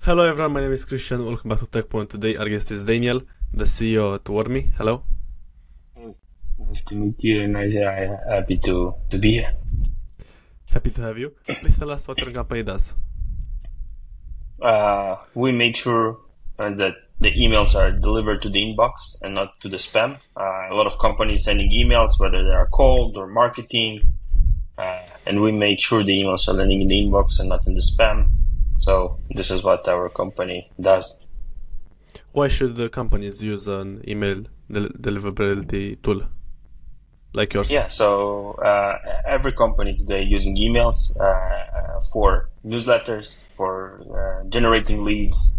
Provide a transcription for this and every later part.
Hello everyone, my name is Christian. Welcome back to Tekpon. Today our guest is Daniel, the CEO at Warmy. Hello. Nice to meet you, and I'm happy to, to be here. Happy to have you. Please tell us what your company does. Uh, we make sure uh, that the emails are delivered to the inbox and not to the spam. Uh, a lot of companies sending emails, whether they are cold or marketing, uh, and we make sure the emails are landing in the inbox and not in the spam. So this is what our company does. Why should the companies use an email del- deliverability tool like yours? Yeah, so uh, every company today using emails uh, for newsletters, for uh, generating leads,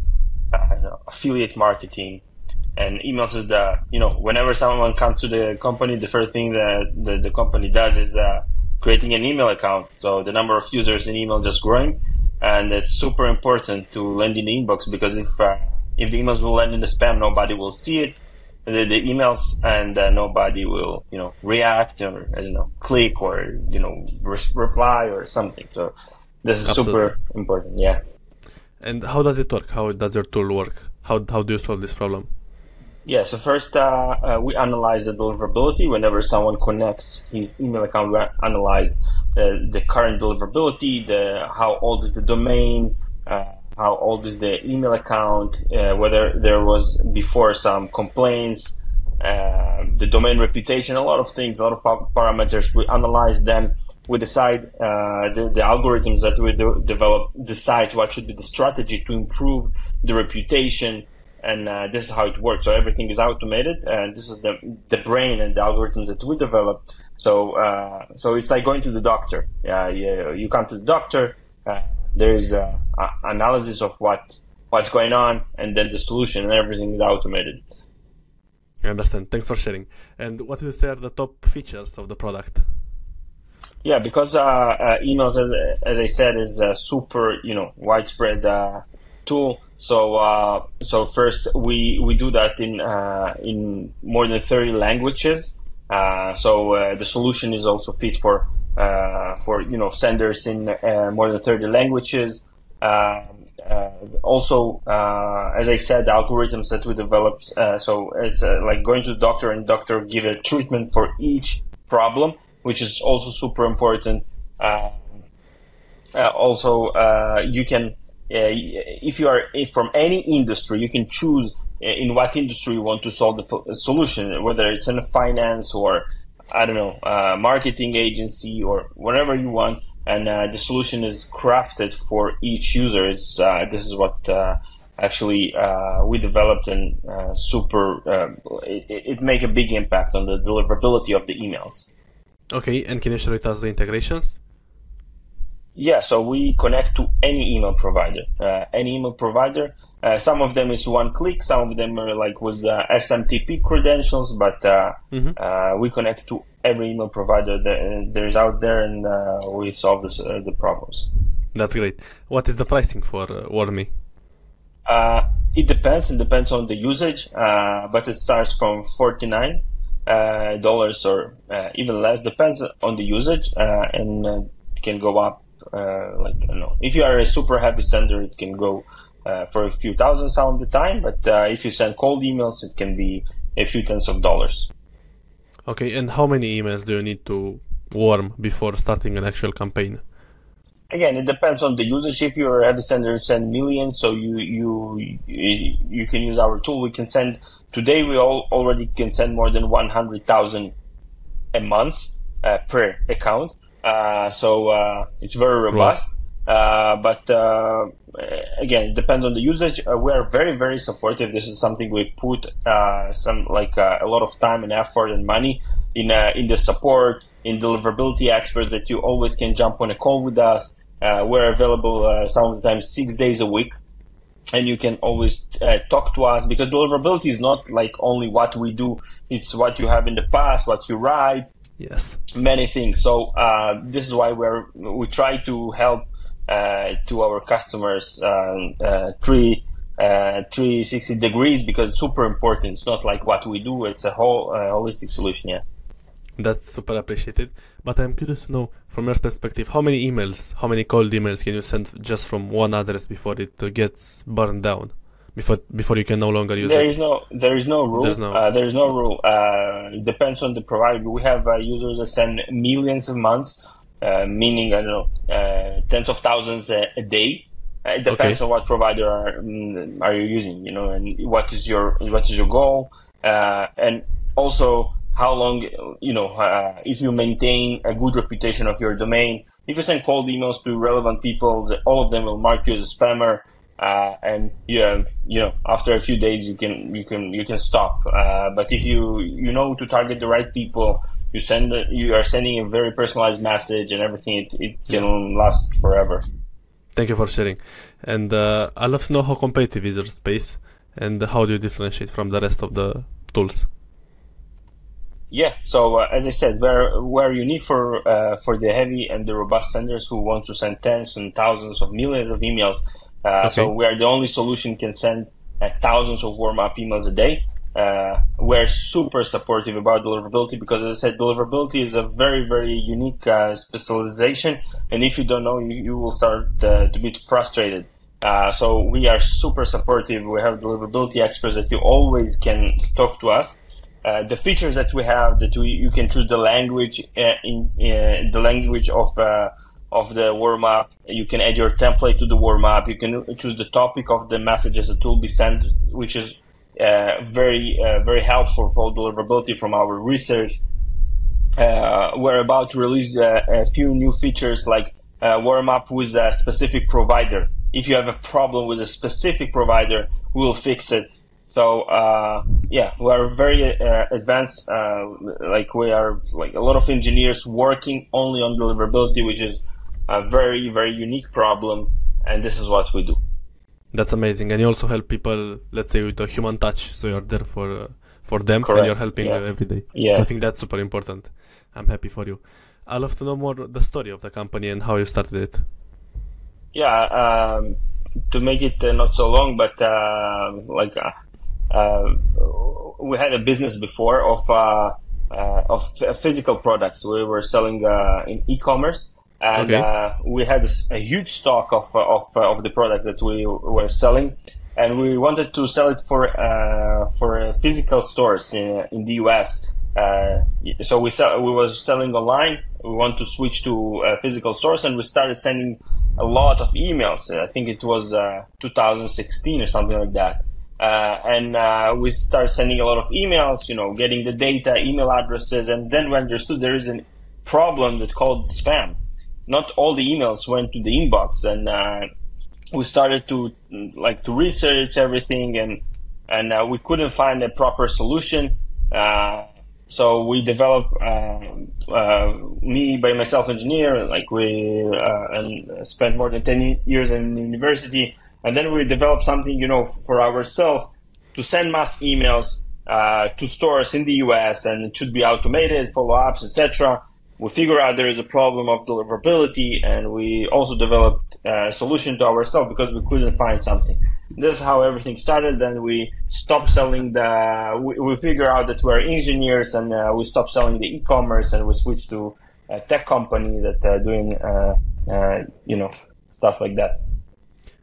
uh, affiliate marketing, and emails is the you know whenever someone comes to the company, the first thing that the, the company does is uh, creating an email account. So the number of users in email just growing and it's super important to land in the inbox because if uh, if the emails will land in the spam, nobody will see it, the, the emails, and uh, nobody will you know react or I don't know click or you know re- reply or something. So this is Absolutely. super important. Yeah. And how does it work? How does your tool work? How how do you solve this problem? Yeah, so first uh, uh, we analyze the deliverability. Whenever someone connects his email account, we analyze the current deliverability, the how old is the domain, uh, how old is the email account, uh, whether there was before some complaints, uh, the domain reputation, a lot of things, a lot of parameters. We analyze them. We decide uh, the, the algorithms that we do, develop decides what should be the strategy to improve the reputation and uh, this is how it works. So everything is automated, and this is the the brain and the algorithms that we developed. So uh, so it's like going to the doctor. Yeah, you, you come to the doctor. Uh, there is a, a analysis of what what's going on, and then the solution, and everything is automated. I understand. Thanks for sharing. And what you say are the top features of the product? Yeah, because uh, uh, emails, as as I said, is a super you know widespread uh, tool. So uh, so first we we do that in uh, in more than thirty languages. Uh, so uh, the solution is also fit for uh, for you know senders in more than thirty languages. Uh, also, uh, as I said, the algorithms that we developed. Uh, so it's like going to the doctor and doctor give a treatment for each problem, which is also super important. Also, you can if you are if from any industry, you can choose in what industry you want to solve the solution, whether it's in finance or I don't know, uh, marketing agency or whatever you want, and uh, the solution is crafted for each user. It's uh, this is what uh, actually uh, we developed, and uh, super uh, it, it make a big impact on the deliverability of the emails. Okay, and can you share with us the integrations? Yeah, so we connect to any email provider. Uh, any email provider. Uh, some of them is one click. Some of them are like with uh, SMTP credentials, but uh, Mhm. uh, we connect to every email provider that there's out there, and uh, we solve this, uh, the problems. That's great. What is the pricing for uh, Warmy? Uh, it depends. It depends on the usage, uh, but it starts from forty nine uh, dollars or uh, even less. Depends on the usage, uh, and uh, can go up. Uh, like don't know, if you are a super heavy sender, it can go uh, for a few thousand some of the time. But uh, if you send cold emails, it can be a few tens of dollars. Okay, and how many emails do you need to warm before starting an actual campaign? Again, it depends on the usage. If you're a heavy sender, send millions, so you you you can use our tool. We can send today. We all already can send more than one hundred thousand a month uh, per account. Uh, so uh, it's very robust. Uh, but uh, again, it depends on the usage. Uh, we are very very supportive. This is something we put uh, some like uh, a lot of time and effort and money in uh, in the support, in deliverability experts that you always can jump on a call with us. Uh, we're available uh, some of the time six days a week and you can always uh, talk to us because deliverability is not like only what we do it's what you have in the past what you write Yes. many things so uh, this is why we're we try to help uh, to our customers um, uh, three uh, 360 degrees because it's super important it's not like what we do it's a whole uh, holistic solution yeah That's super appreciated. But I'm curious to know, from your perspective, how many emails, how many cold emails can you send just from one address before it gets burned down? Before before you can no longer use there There is no there is no rule. There's no- uh, there is no rule. Uh, it depends on the provider. We have uh, users that send millions of months, uh, meaning I don't know uh, tens of thousands a, a day. Uh, it depends Okay. on what provider are, mm, are you using, you know, and what is your what is your goal, uh, and also how long, you know, uh, if you maintain a good reputation of your domain. If you send cold emails to relevant people, all of them will mark you as a spammer, uh, and yeah, you know, after a few days you can you can you can stop. Uh, but if you you know to target the right people, you send you are sending a very personalized message and everything. It, it can last forever. Thank you for sharing. And uh, I'd love to know how competitive is your space and how do you differentiate from the rest of the tools? Yeah. So uh, as I said, we're we're unique for uh, for the heavy and the robust senders who want to send tens and thousands of millions of emails. Uh, So we are the only solution can send uh, thousands of warm up emails a day. Uh, we're super supportive about deliverability because, as I said, deliverability is a very very unique uh, specialization, and if you don't know, you, you will start uh, to be frustrated. Uh, so we are super supportive. We have deliverability experts that you always can talk to us. Uh, the features that we have that we you can choose the language uh, in uh, the language of uh, of the warm up. You can add your template to the warm up. You can choose the topic of the messages that will be sent, which is uh, very uh, very helpful for deliverability from our research. Uh, we're about to release uh, a few new features like uh, warm up with a specific provider. If you have a problem with a specific provider, we'll fix it. So uh, yeah, we are very advanced. Like we are like a lot of engineers working only on deliverability, which is a very very unique problem, and this is what we do. That's amazing. And you also help people, let's say, with a human touch. So you're there for uh, for them Correct. and you're helping Yeah. every day. Yeah. So I think that's super important. I'm happy for you. I'd love to know more the story of the company and how you started it. yeah um, to make it uh, not so long but uh, like uh, uh, we had a business before of uh, uh, of physical products we were selling uh, in e-commerce and Okay. uh, we had a huge stock of uh, of, uh, of the product that we were selling and we wanted to sell it for uh, for uh, physical stores in, in the US uh, so we sell, we was selling online. We want to switch to uh, physical stores, and we started sending a lot of emails. I think it was uh, 2016 or something like that. Uh, and uh, we started sending a lot of emails, you know, getting the data, email addresses, and then we understood there is a problem that called spam. Not all the emails went to the inbox, and uh, we started to like to research everything, and and uh, we couldn't find a proper solution. Uh, so we developed uh, uh, me by myself engineer like we and spent more than 10 years in university and then we developed something you know for ourselves to send mass emails uh, to stores in the us and it should be automated follow-ups etc we figure out there is a problem of deliverability and we also developed a solution to ourselves because we couldn't find something. This is how everything started then we stopped selling the we, we figure out that we're engineers and uh, we stopped selling the e-commerce and we switched to a tech company that uh, doing uh, uh, you know stuff like that.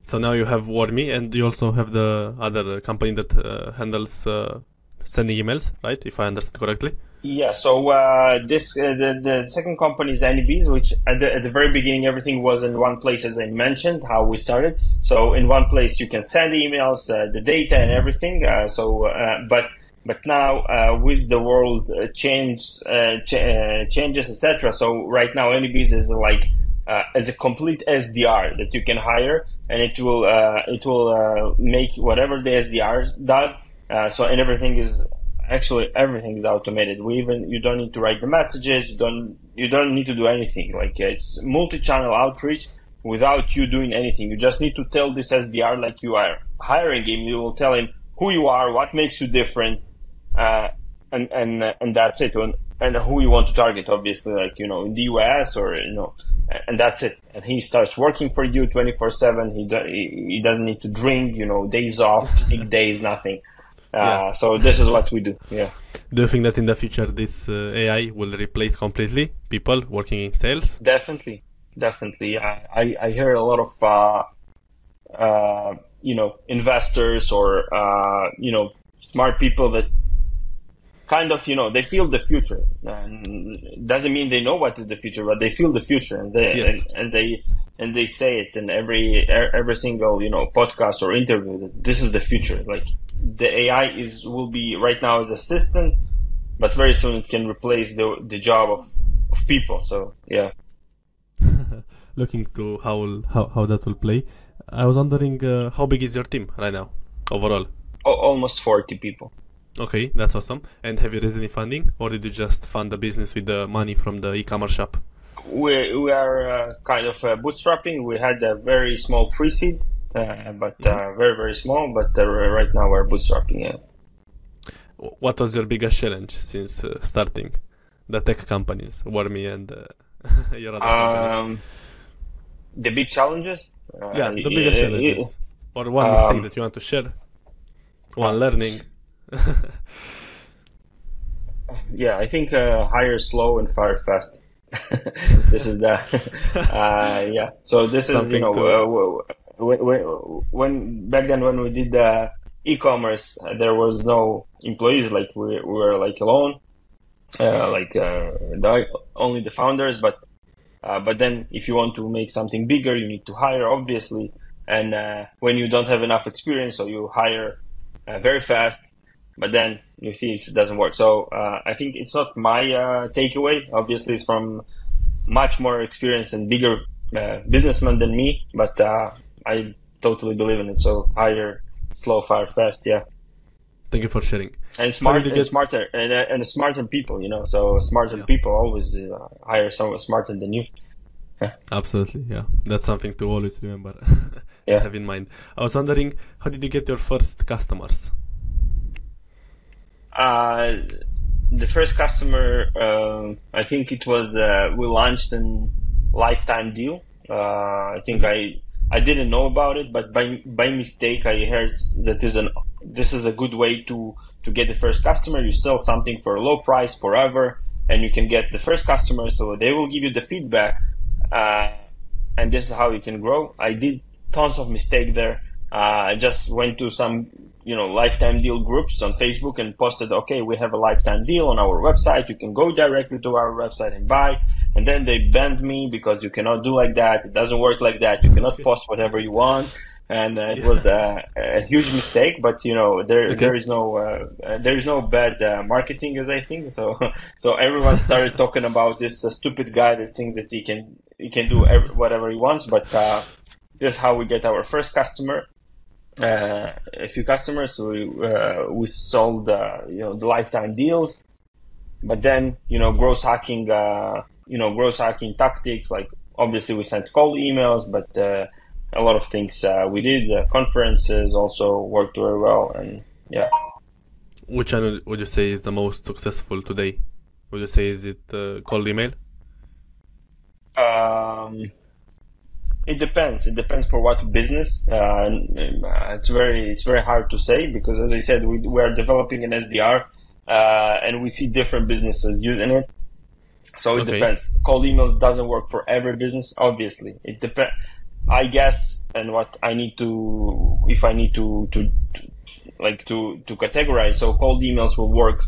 So now you have Warmy and you also have the other company that uh, handles uh, sending emails, right? If I understand correctly. Yeah, so uh, this uh, the, the second company is Anybees, which at the, at the very beginning everything was in one place, as I mentioned, how we started. So in one place you can send emails, uh, the data and everything. Uh, so, uh, but but now uh, with the world uh, change uh, ch- uh, changes, etc. So right now Anybees is like as a complete SDR that you can hire, and it will it will make whatever the SDR does. Uh, so and everything is actually everything is automated. We even you don't need to write the messages. You don't you don't need to do anything. Like uh, it's multi-channel outreach without you doing anything. You just need to tell this SDR like you are hiring him. You will tell him who you are, what makes you different, uh, and and uh, and that's it. And, and who you want to target, obviously, like you know, in the US or you know, and that's it. And he starts working for you twenty four seven. He do, he he doesn't need to drink, you know, days off, sick days, nothing. Uh, Yeah. So this is what we do. Yeah. Do you think that in the future this uh, AI will replace completely people working in sales? Definitely, definitely. I I, I hear a lot of uh, uh, you know investors or uh, you know smart people that kind of you know they feel the future and doesn't mean they know what is the future but they feel the future and they yes. and, and, they and they say it in every every single you know podcast or interview that this is the future like the ai is will be right now as assistant but very soon it can replace the the job of of people so yeah looking to how how, how that will play i was wondering uh, how big is your team right now overall o- almost 40 people Okay, that's awesome. And have you raised any funding, or did you just fund the business with the money from the e-commerce shop? We we are uh, kind of uh, bootstrapping. We had a very small pre-seed, but uh, mm-hmm. very very small. But uh, right now we're bootstrapping. Yeah. What was your biggest challenge since uh, starting the tech companies, Warmy and your other um, company? The big challenges. yeah, the biggest challenges, or one um, that you want to share, one learning. yeah, I think uh, hire slow and fire fast. this is the uh, yeah. So this Something is you know uh, when, when, back then when we did the e-commerce, uh, there was no employees. Like we, we were like alone, uh, like uh, the, only the founders. But but then if you want to make something bigger, you need to hire obviously. And when you don't have enough experience, so you hire very fast but then you see it doesn't work. So uh, I think it's not my uh, takeaway. Obviously, it's from much more experienced and bigger uh, businessman than me, but uh, I totally believe in it. So hire, slow, fire, fast. Yeah. Thank you for sharing. And smart, and get... smarter, and, uh, and smarter people. You know, so smarter yeah. people always uh, hire someone smarter than you. Yeah. Absolutely, yeah. That's something to always remember. yeah. Have in mind. I was wondering, how did you get your first customers? Uh, the first customer, uh, I think it was uh, we launched a lifetime deal. Uh, I think I I didn't know about it, but by by mistake I heard that is an this is a good way to to get the first customer. You sell something for a low price forever, and you can get the first customer. So they will give you the feedback, uh, and this is how you can grow. I did tons of mistake there. Uh, I just went to some you know lifetime deal groups on Facebook and posted, okay, we have a lifetime deal on our website. You can go directly to our website and buy. And then they banned me because you cannot do like that. It doesn't work like that. You cannot post whatever you want. And uh, it was a, a, huge mistake, but you know there okay. there is no uh, there is no bad uh, marketing as I think. So so everyone started talking about this uh, stupid guy that thinks that he can he can do every, whatever he wants. But uh, this is how we get our first customer uh, a few customers. We uh, we sold uh, you know the lifetime deals, but then you know growth hacking uh, you know growth hacking tactics like obviously we sent cold emails, but uh, a lot of things uh, we did. conferences also worked very well, and yeah. Which channel would you say is the most successful today? Would you say is it cold email? Um, it depends. It depends for what business. Uh, it's very it's very hard to say because, as I said, we, we are developing an SDR, uh, and we see different businesses using it. So it okay. depends. Cold emails doesn't work for every business. Obviously, it depends. I guess, and what I need to, if I need to, to, to, like to to categorize. So cold emails will work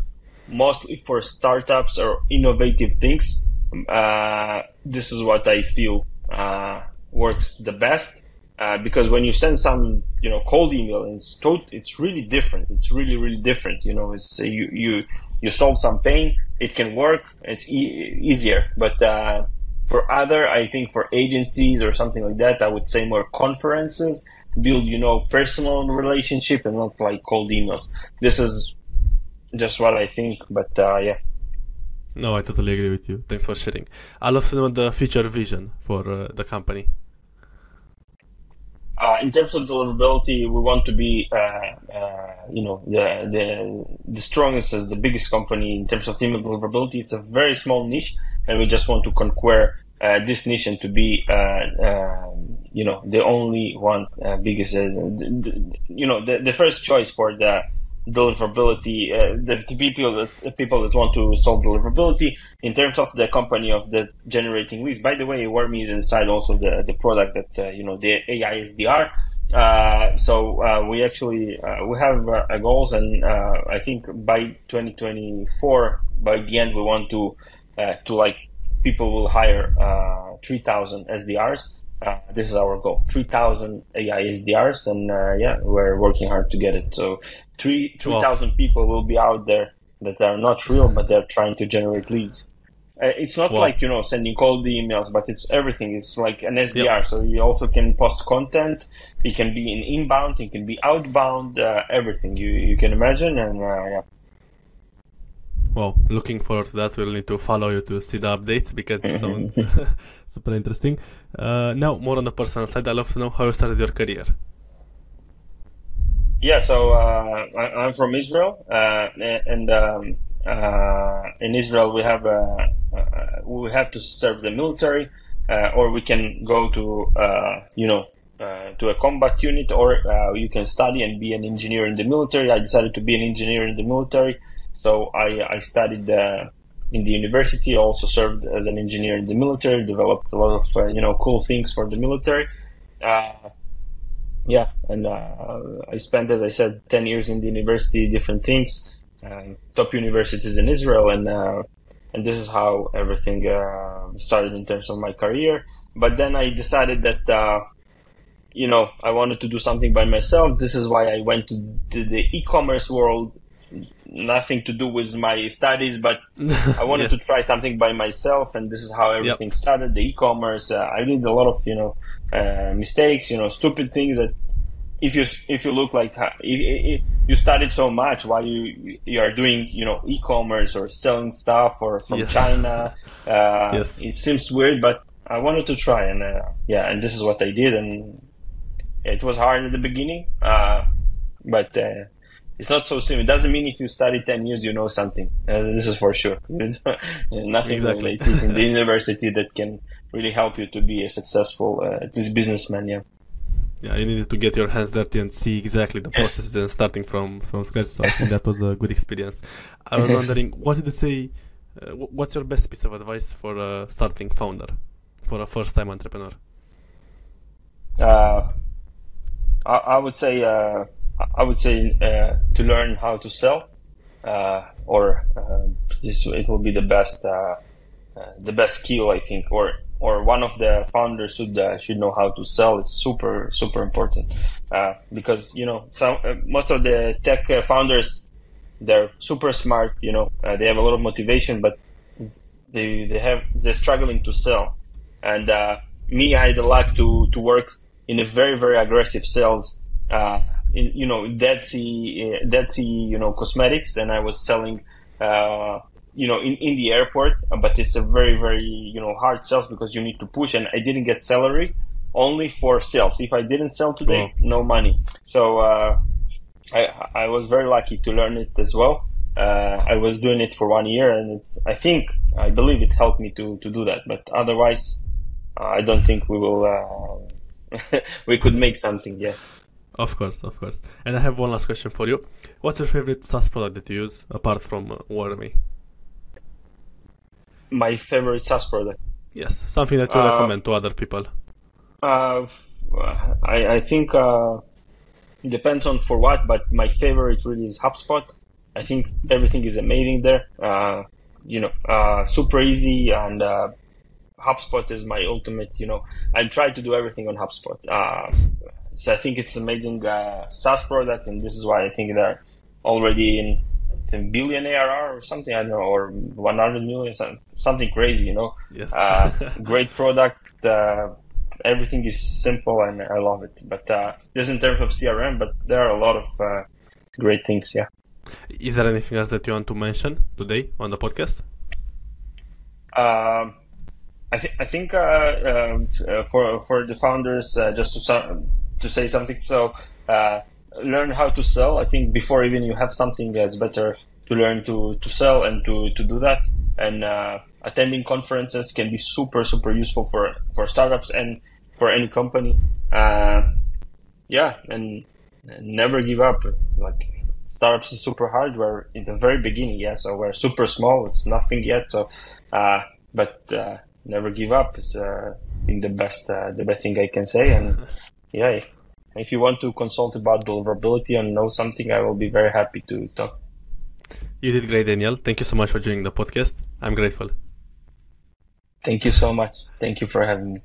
mostly for startups or innovative things. Uh, this is what I feel. Uh, works the best uh, because when you send some you know cold email it's tot- it's really different it's really really different you know it's you you you solve some pain it can work it's e- easier but uh, for other i think for agencies or something like that i would say more conferences build you know personal relationship and not like cold emails this is just what i think but uh, yeah no, I totally agree with you. Thanks for sharing. I'd love to know the future vision for uh, the company. Uh, in terms of deliverability, we want to be, uh, uh, you know, the, the the strongest as the biggest company in terms of email deliverability. It's a very small niche, and we just want to conquer uh, this niche and to be, uh, um, you know, the only one biggest. you know, the, the first choice for the deliverability, uh, the, the, people that, the people that want to solve deliverability in terms of the company of the generating leads. By the way, Warmy is inside also the, the product that, uh, you know, the AI SDR. Uh, so uh, we actually uh, we have uh, goals, and uh, I think by 2024, by the end, we want to uh, to like people will hire 3,000 SDRs. this is our goal: 3,000 AI SDRs, and yeah, we're working hard to get it. So three 3,000 wow. people will be out there that are not real, but they're trying to generate leads. Uh, it's not like you know sending all the emails, but it's everything. It's like an SDR, yep. so you also can post content. It can be in inbound, it can be outbound, uh, everything you you can imagine, and uh, yeah. Well, looking forward to that. We'll need to follow you to see the updates because it sounds super interesting. Uh, now, more on the personal side, I'd love to know how you started your career. Yeah, so uh, I, am from Israel, uh, and um, uh, in Israel we have a, uh, we have to serve the military, uh, or we can go to uh, you know uh, to a combat unit, or uh, you can study and be an engineer in the military. I decided to be an engineer in the military, so I, I studied in the university. Also served as an engineer in the military. Developed a lot of you know cool things for the military. yeah, and I spent, as I said, ten years in the university, different things, top universities in Israel, and and this is how everything uh, started in terms of my career. But then I decided that uh, you know I wanted to do something by myself. This is why I went to the e-commerce world. Nothing to do with my studies, but I wanted yes. to try something by myself, and this is how everything yep. started. The e-commerce. Uh, I did a lot of you know uh, mistakes, you know, stupid things that if you if you look like if, you studied so much while you you are doing you know e-commerce or selling stuff or from yes. China, uh, yes. it seems weird, but I wanted to try and uh, yeah, and this is what I did, and it was hard at the beginning, uh, but uh, it's not so simple. It doesn't mean if you study ten years you know something. Uh, this is for sure. Nothing exactly. related in the university that can really help you to be a successful uh, businessman. Yeah yeah, you needed to get your hands dirty and see exactly the processes and starting from from scratch. So I think that was a good experience. I was wondering, what did you say? Uh, what's your best piece of advice for a starting founder, for a first-time entrepreneur? Uh, I, I, would say uh, I would say uh, to learn how to sell, uh, or uh, this it will be the best the best skill I think, or or one of the founders should uh, should know how to sell is super super important. Uh, because you know some uh, most of the tech uh, founders they're super smart you know uh, they have a lot of motivation but they they have they're struggling to sell. And uh, me I had the luck to to work in a very very aggressive sales in, you know Dead Sea Dead Sea you know cosmetics and I was selling you know in, in the airport but it's a very very you know hard sales because you need to push and i didn't get salary only for sales if i didn't sell today oh. no money so uh, i i was very lucky to learn it as well uh, i was doing it for one year and i think i believe it helped me to to do that but otherwise uh, i don't think we will uh, we could make something yeah of course, of course. And I have one last question for you. What's your favorite SaaS product that you use apart from uh? My favorite SaaS product. Yes, something that you uh, recommend to other people. Uh, I, I think uh, it depends on for what, but my favorite really is HubSpot. I think everything is amazing there. Uh, you know, uh, super easy, and uh, HubSpot is my ultimate. You know, I try to do everything on HubSpot. Uh, so I think it's amazing uh, SaaS product, and this is why I think they're already in billion ARR or something, I don't know, or 100 million, something crazy, you know. Yes. uh, great product. Uh, everything is simple and I love it. But uh, this in terms of CRM, but there are a lot of uh, great things, yeah. Is there anything else that you want to mention today on the podcast? Um, I think I think uh, um, uh, for for the founders, just to to say something. So learn how to sell. I think before even you have something, it's better to learn to, to sell and to, to do that. And uh, attending conferences can be super, super useful for, for startups and for any company. Uh, yeah, and, and never give up. Like startups is super hard. We're in the very beginning, yeah. So we're super small. It's nothing yet. So, uh, but uh, never give up. is uh, the best uh, the best thing I can say. And yeah, if you want to consult about deliverability and know something, I will be very happy to talk. You did great, Daniel. Thank you so much for joining the podcast. I'm grateful. Thank you so much. Thank you for having me.